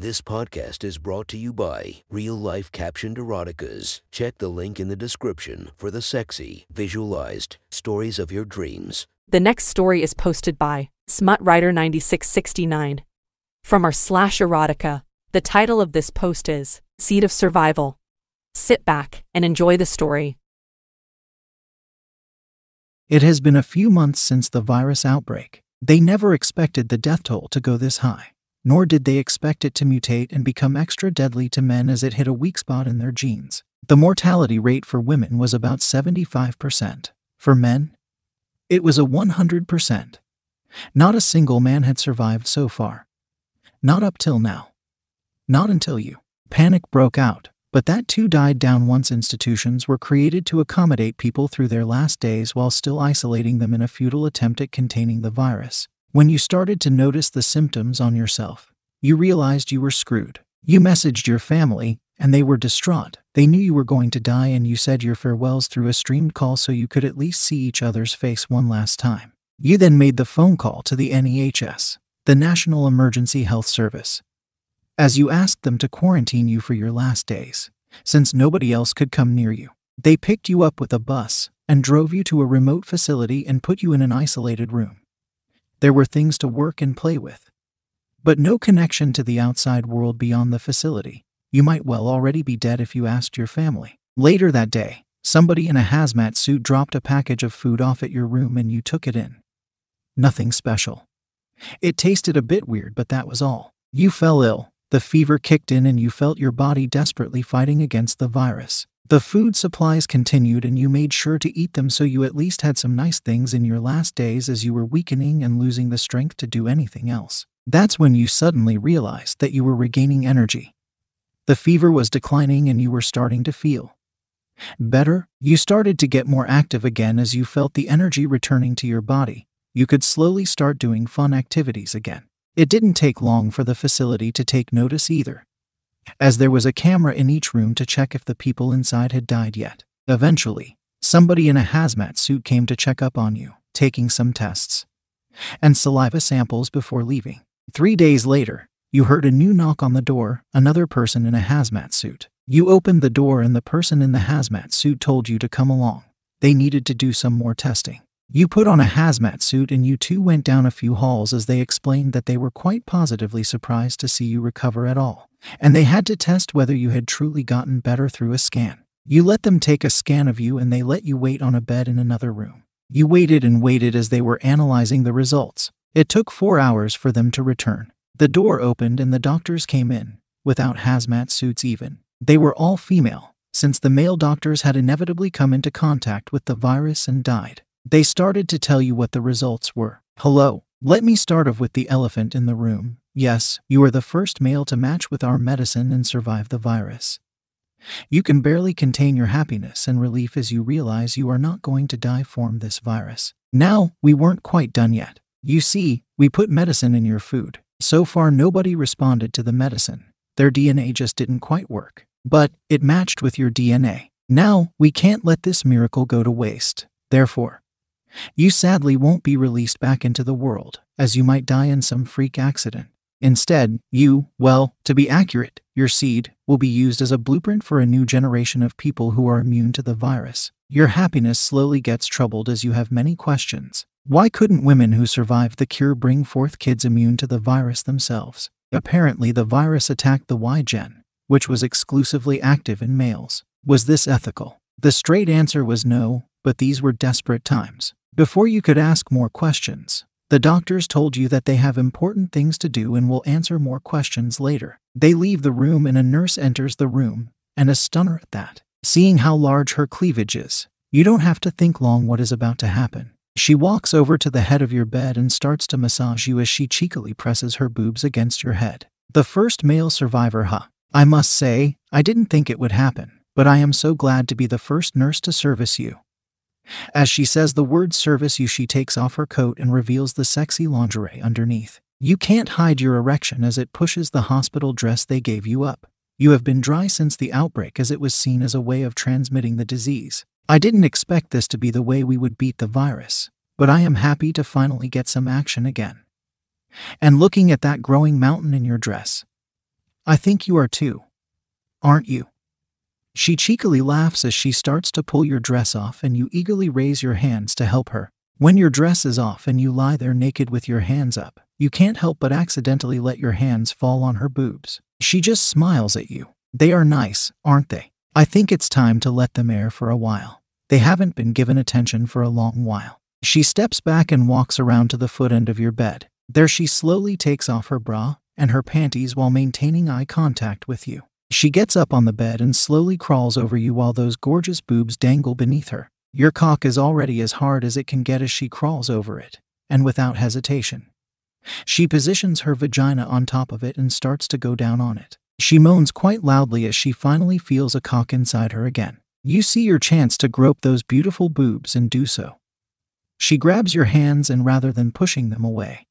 This podcast is brought to you by Real Life Captioned Eroticas. Check the link in the description for the sexy, visualized stories of your dreams. The next story is posted by Smut Writer 9669. From our slash erotica, the title of this post is Seed of Survival. Sit back and enjoy the story. It has been a few months since the virus outbreak. They never expected the death toll to go this high, nor did they expect it to mutate and become extra deadly to men as it hit a weak spot in their genes. The mortality rate for women was about 75%. For men, it was a 100%. Not a single man had survived so far. Not up till now. Not until you. Panic broke out, but that too died down once institutions were created to accommodate people through their last days while still isolating them in a futile attempt at containing the virus. When you started to notice the symptoms on yourself, you realized you were screwed. You messaged your family, and they were distraught. They knew you were going to die, and you said your farewells through a streamed call so you could at least see each other's face one last time. You then made the phone call to the NEHS, the National Emergency Health Service, as you asked them to quarantine you for your last days, since nobody else could come near you. They picked you up with a bus and drove you to a remote facility and put you in an isolated room. There were things to work and play with, but no connection to the outside world beyond the facility. You might well already be dead if you asked your family. Later that day, somebody in a hazmat suit dropped a package of food off at your room and you took it in. Nothing special. It tasted a bit weird, but that was all. You fell ill, the fever kicked in, and you felt your body desperately fighting against the virus. The food supplies continued, and you made sure to eat them so you at least had some nice things in your last days as you were weakening and losing the strength to do anything else. That's when you suddenly realized that you were regaining energy. The fever was declining, and you were starting to feel better. You started to get more active again as you felt the energy returning to your body. You could slowly start doing fun activities again. It didn't take long for the facility to take notice either, as there was a camera in each room to check if the people inside had died yet. Eventually, somebody in a hazmat suit came to check up on you, taking some tests and saliva samples before leaving. Three days later, you heard a new knock on the door, another person in a hazmat suit. You opened the door, and the person in the hazmat suit told you to come along. They needed to do some more testing. You put on a hazmat suit and you two went down a few halls as they explained that they were quite positively surprised to see you recover at all, and they had to test whether you had truly gotten better through a scan. You let them take a scan of you and they let you wait on a bed in another room. You waited and waited as they were analyzing the results. It took four hours for them to return. The door opened and the doctors came in, without hazmat suits even. They were all female, since the male doctors had inevitably come into contact with the virus and died. They started to tell you what the results were. Hello, let me start off with the elephant in the room. Yes, you are the first male to match with our medicine and survive the virus. You can barely contain your happiness and relief as you realize you are not going to die from this virus. Now, we weren't quite done yet. You see, we put medicine in your food. So far, nobody responded to the medicine. Their DNA just didn't quite work. But it matched with your DNA. Now, we can't let this miracle go to waste. Therefore, you sadly won't be released back into the world, as you might die in some freak accident. Instead, you, well, to be accurate, your seed, will be used as a blueprint for a new generation of people who are immune to the virus. Your happiness slowly gets troubled as you have many questions. Why couldn't women who survived the cure bring forth kids immune to the virus themselves? Apparently, the virus attacked the Y gen, which was exclusively active in males. Was this ethical? The straight answer was no, but these were desperate times. Before you could ask more questions, the doctors told you that they have important things to do and will answer more questions later. They leave the room and a nurse enters the room, and a stunner at that. Seeing how large her cleavage is, you don't have to think long what is about to happen. She walks over to the head of your bed and starts to massage you as she cheekily presses her boobs against your head. The first male survivor, huh? I must say, I didn't think it would happen, but I am so glad to be the first nurse to service you. As she says the word service you, she takes off her coat and reveals the sexy lingerie underneath. You can't hide your erection as it pushes the hospital dress they gave you up. You have been dry since the outbreak as it was seen as a way of transmitting the disease. I didn't expect this to be the way we would beat the virus, but I am happy to finally get some action again. And looking at that growing mountain in your dress, I think you are too. Aren't you? She cheekily laughs as she starts to pull your dress off, and you eagerly raise your hands to help her. When your dress is off and you lie there naked with your hands up, you can't help but accidentally let your hands fall on her boobs. She just smiles at you. They are nice, aren't they? I think it's time to let them air for a while. They haven't been given attention for a long while. She steps back and walks around to the foot end of your bed. There she slowly takes off her bra and her panties while maintaining eye contact with you. She gets up on the bed and slowly crawls over you while those gorgeous boobs dangle beneath her. Your cock is already as hard as it can get as she crawls over it, and without hesitation. She positions her vagina on top of it and starts to go down on it. She moans quite loudly as she finally feels a cock inside her again. You see your chance to grope those beautiful boobs and do so. She grabs your hands and rather than pushing them away,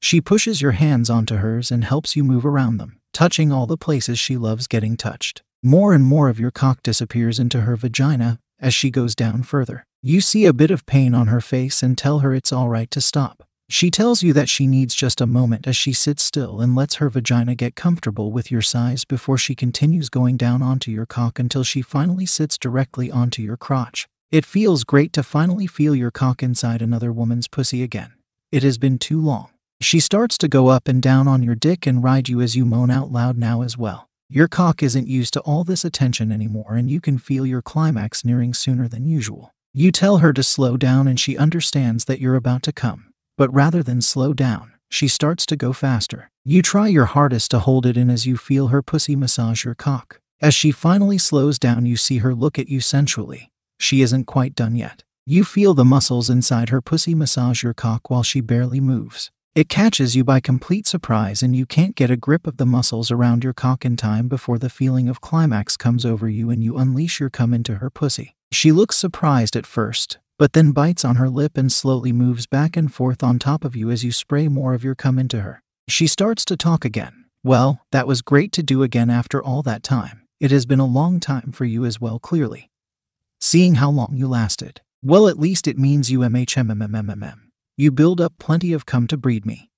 she pushes your hands onto hers and helps you move around them, touching all the places she loves getting touched. More and more of your cock disappears into her vagina as she goes down further. You see a bit of pain on her face and tell her it's alright to stop. She tells you that she needs just a moment as she sits still and lets her vagina get comfortable with your size before she continues going down onto your cock until she finally sits directly onto your crotch. It feels great to finally feel your cock inside another woman's pussy again. It has been too long. She starts to go up and down on your dick and ride you as you moan out loud now as well. Your cock isn't used to all this attention anymore, and you can feel your climax nearing sooner than usual. You tell her to slow down, and she understands that you're about to come. But rather than slow down, she starts to go faster. You try your hardest to hold it in as you feel her pussy massage your cock. As she finally slows down, you see her look at you sensually. She isn't quite done yet. You feel the muscles inside her pussy massage your cock while she barely moves. It catches you by complete surprise, and you can't get a grip of the muscles around your cock in time before the feeling of climax comes over you and you unleash your cum into her pussy. She looks surprised at first, but then bites on her lip and slowly moves back and forth on top of you as you spray more of your cum into her. She starts to talk again. Well, that was great to do again after all that time. It has been a long time for you as well, clearly. Seeing how long you lasted. Well, at least it means you MHMMMMM. You build up plenty of cum to breed me.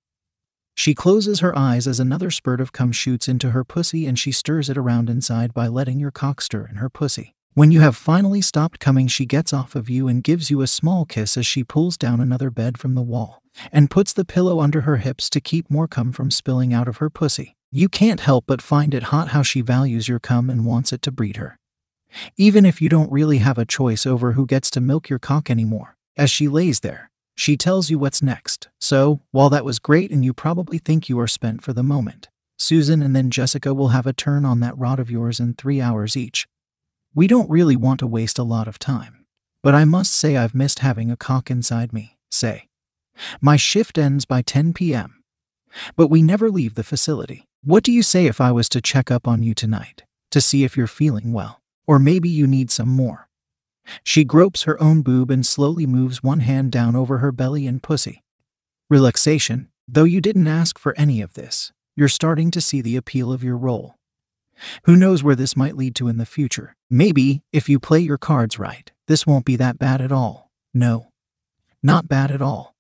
She closes her eyes as another spurt of cum shoots into her pussy and she stirs it around inside by letting your cock stir in her pussy. When you have finally stopped coming, she gets off of you and gives you a small kiss as she pulls down another bed from the wall and puts the pillow under her hips to keep more cum from spilling out of her pussy. You can't help but find it hot how she values your cum and wants it to breed her. Even if you don't really have a choice over who gets to milk your cock anymore. As she lays there, she tells you what's next. So, while that was great and you probably think you are spent for the moment, Susan and then Jessica will have a turn on that rod of yours in three hours each. We don't really want to waste a lot of time. But I must say I've missed having a cock inside me, say. My shift ends by 10 p.m. But we never leave the facility. What do you say if I was to check up on you tonight, to see if you're feeling well? Or maybe you need some more. She gropes her own boob and slowly moves one hand down over her belly and pussy. Relaxation, though you didn't ask for any of this, you're starting to see the appeal of your role. Who knows where this might lead to in the future? Maybe, if you play your cards right, this won't be that bad at all. No, not bad at all.